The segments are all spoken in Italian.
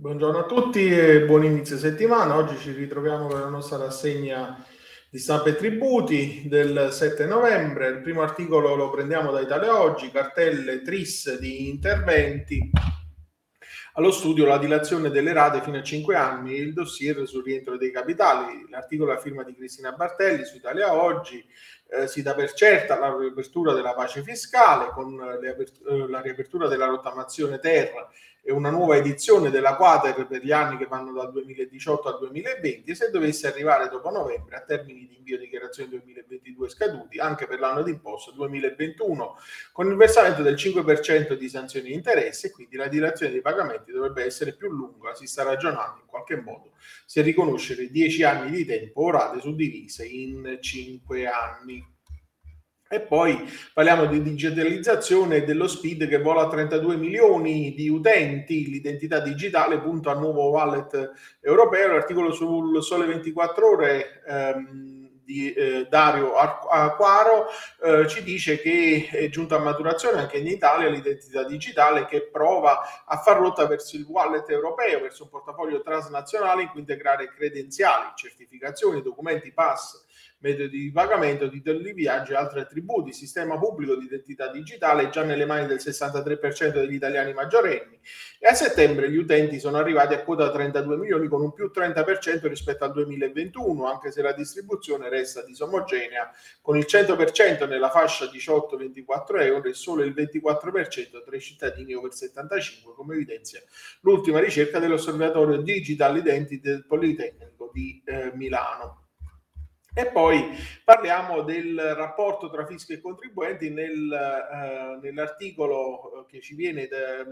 Buongiorno a tutti e buon inizio settimana. Oggi ci ritroviamo con la nostra rassegna di stampa e tributi del 7 novembre. Il primo articolo lo prendiamo da Italia Oggi, cartelle tris di interventi. Allo studio la dilazione delle rate fino a 5 anni, il dossier sul rientro dei capitali. L'articolo a firma di Cristina Bartelli su Italia Oggi eh, si dà per certa la riapertura della pace fiscale con eh, la riapertura della rottamazione terra e una nuova edizione della Quater per gli anni che vanno dal 2018 al 2020 e se dovesse arrivare dopo novembre a termini di invio dichiarazioni 2022 scaduti anche per l'anno d'imposta 2021 con il versamento del 5% di sanzioni e quindi la dilazione dei pagamenti dovrebbe essere più lunga, si sta ragionando in qualche modo se riconoscere 10 anni di tempo o rate suddivise in 5 anni. E poi parliamo di digitalizzazione dello speed che vola a 32 milioni di utenti, l'identità digitale punta al nuovo wallet europeo, l'articolo sul Sole 24 ore ehm, di eh, Dario Acquaro eh, ci dice che è giunta a maturazione anche in Italia l'identità digitale che prova a far rotta verso il wallet europeo, verso un portafoglio transnazionale in cui integrare credenziali, certificazioni, documenti, pass metodi di pagamento, titoli di viaggio e altri attributi. Sistema pubblico di identità digitale è già nelle mani del 63% degli italiani maggiorenni e a settembre gli utenti sono arrivati a quota 32 milioni con un più 30% rispetto al 2021, anche se la distribuzione resta disomogenea, con il 100% nella fascia 18-24 euro e solo il 24% tra i cittadini over 75, come evidenzia l'ultima ricerca dell'osservatorio Digital Identity del Politecnico di eh, Milano. E poi parliamo del rapporto tra fisco e contribuenti nel, eh, nell'articolo che ci viene da,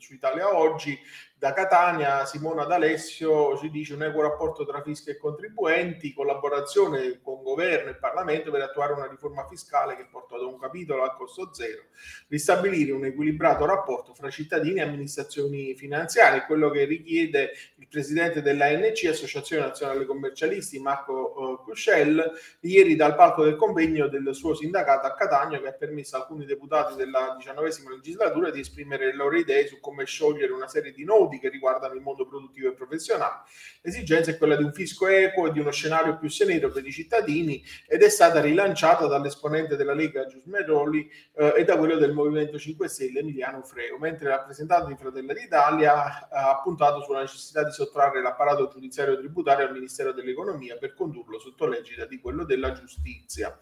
su Italia Oggi da Catania, Simona D'Alessio ci dice un equo rapporto tra fisco e contribuenti, collaborazione con governo e Parlamento per attuare una riforma fiscale che porta ad un capitolo a costo zero, ristabilire un equilibrato rapporto fra cittadini e amministrazioni finanziarie, quello che richiede il presidente dell'ANC, Associazione Nazionale Commercialisti, Marco uh, Cuscel, ieri dal palco del convegno del suo sindacato a Catania che ha permesso a alcuni deputati della diciannovesima legislatura di esprimere le loro idee su come sciogliere una serie di nodi che riguardano il mondo produttivo e professionale. L'esigenza è quella di un fisco equo e di uno scenario più sereno per i cittadini ed è stata rilanciata dall'esponente della Lega Giuseppe Rolli eh, e da quello del Movimento 5 Stelle Emiliano Freo, mentre il rappresentante di Fratelli d'Italia ha puntato sulla necessità di sottrarre l'apparato giudiziario tributario al Ministero dell'Economia per condurlo sotto l'egida di quello della giustizia.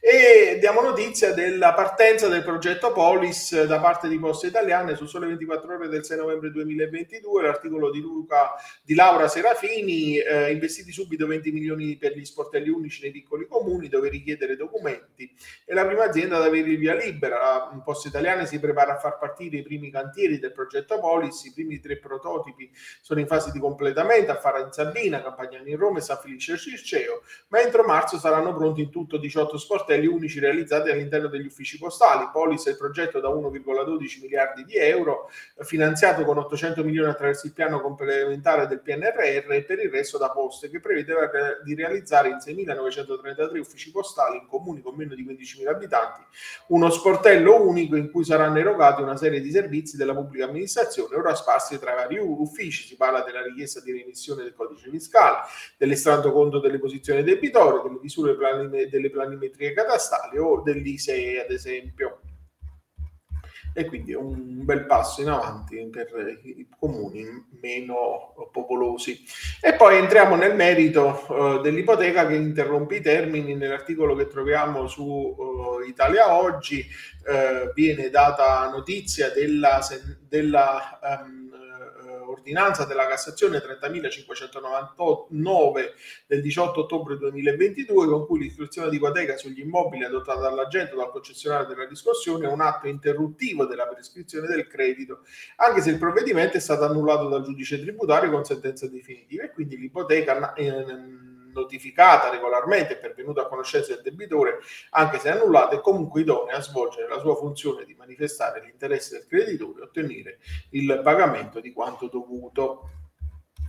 E diamo notizia della partenza del progetto Polis da parte di Poste Italiane su sole 24 ore del 6 novembre 2020 2022, l'articolo di, Luca, di Laura Serafini, eh, investiti subito 20 milioni per gli sportelli unici nei piccoli comuni dove richiedere documenti. È la prima azienda ad avere il via libera. La Poste Italiane si prepara a far partire i primi cantieri del progetto Polis, i primi tre prototipi sono in fase di completamento a Fara in Sabina, Campagnano in Roma e San Felice Circeo, ma entro marzo saranno pronti in tutto 18 sportelli unici realizzati all'interno degli uffici postali. Polis è il progetto da 1,12 miliardi di euro, finanziato con 800 milioni attraverso il piano complementare del PNRR e per il resto da poste che prevede di realizzare in 6.933 uffici postali in comuni con meno di 15.000 abitanti uno sportello unico in cui saranno erogati una serie di servizi della pubblica amministrazione ora sparsi tra vari uffici. Si parla della richiesta di remissione del codice fiscale, dell'estratto conto delle posizioni debitorie, delle misure planime, delle planimetrie catastali o dell'ISEE ad esempio e quindi è un bel passo in avanti per i comuni meno popolosi. E poi entriamo nel merito uh, dell'ipoteca che interrompe i termini. Nell'articolo che troviamo su uh, Italia Oggi uh, viene data notizia della, della um, ordinanza della Cassazione 30.599 del 18 ottobre 2022 con cui l'istruzione di ipoteca sugli immobili adottata dall'agente o dal concessionario della riscossione è un atto interruttivo della prescrizione del credito, anche se il provvedimento è stato annullato dal giudice tributario con sentenza definitiva e quindi l'ipoteca eh, notificata regolarmente e pervenuta a conoscenza del debitore, anche se annullata, è comunque idonea a svolgere la sua funzione di manifestare l'interesse del creditore e ottenere il pagamento di quanto dovuto.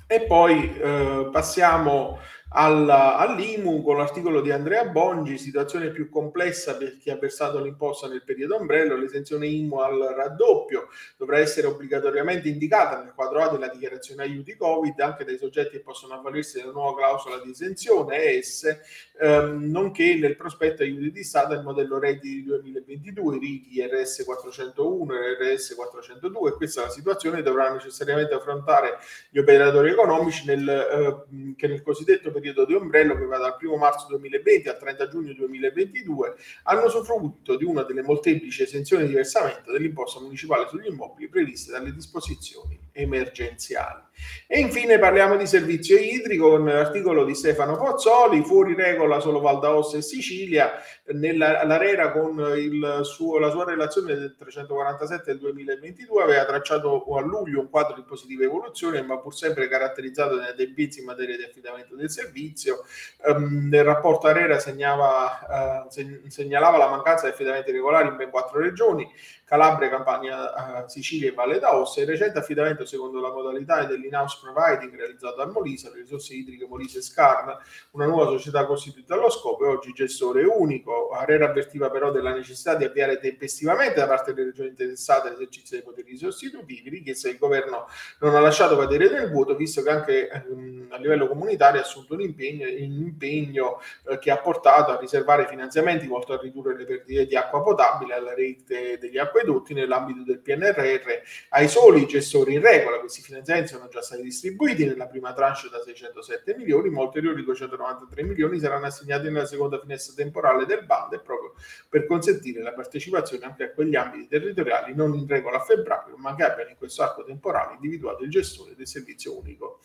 E poi eh, passiamo alla, all'IMU con l'articolo di Andrea Bongi, situazione più complessa per chi ha versato l'imposta nel periodo ombrello, l'esenzione IMU al raddoppio dovrà essere obbligatoriamente indicata nel quadro A della dichiarazione aiuti Covid anche dai soggetti che possono avvalersi della nuova clausola di esenzione ES, ehm, nonché nel prospetto aiuti di Stato del modello redditi 2022, RITI RS 401 e RS 402 e questa è la situazione dovranno necessariamente affrontare gli operatori economici nel, eh, che nel cosiddetto periodo periodo di ombrello che va dal 1 marzo 2020 al 30 giugno 2022 hanno usufruito di una delle molteplici esenzioni di versamento dell'imposta municipale sugli immobili previste dalle disposizioni emergenziali. E infine parliamo di servizio idrico con l'articolo di Stefano Pozzoli, fuori regola solo Val d'Aosta e Sicilia, nella, l'ARERA con il suo, la sua relazione del 347 del 2022 aveva tracciato a luglio un quadro di positive evoluzioni, ma pur sempre caratterizzato da debizi in materia di affidamento del servizio. Um, nel rapporto ARERA segnava, uh, segnalava la mancanza di affidamenti regolari in ben quattro regioni, Calabria, Campania, uh, Sicilia e Valle d'Aosta. Il recente affidamento secondo la modalità dell'in-house providing realizzato dal Molise, le risorse idriche Molise Scarn, una nuova società costituita allo scopo e oggi gestore unico. Arera avvertiva però della necessità di avviare tempestivamente da parte delle regioni interessate l'esercizio dei poteri sostitutivi, richiesta che il governo non ha lasciato cadere nel vuoto, visto che anche ehm, a livello comunitario ha assunto un impegno, un impegno eh, che ha portato a riservare finanziamenti volti a ridurre le perdite di acqua potabile alla rete degli acquedotti nell'ambito del PNRR ai soli gestori in regola. Questi finanziamenti sono già stati distribuiti nella prima tranche da 607 milioni, ma ulteriori 293 milioni saranno assegnati nella seconda finestra temporale del bando proprio per consentire la partecipazione anche a quegli ambiti territoriali non in regola a febbraio, ma che abbiano in questo arco temporale individuato il gestore del servizio unico,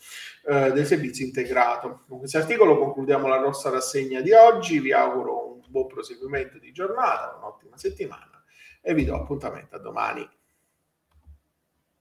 eh, del servizio integrato. Con questo articolo concludiamo la nostra rassegna di oggi, vi auguro un buon proseguimento di giornata, un'ottima settimana e vi do appuntamento a domani.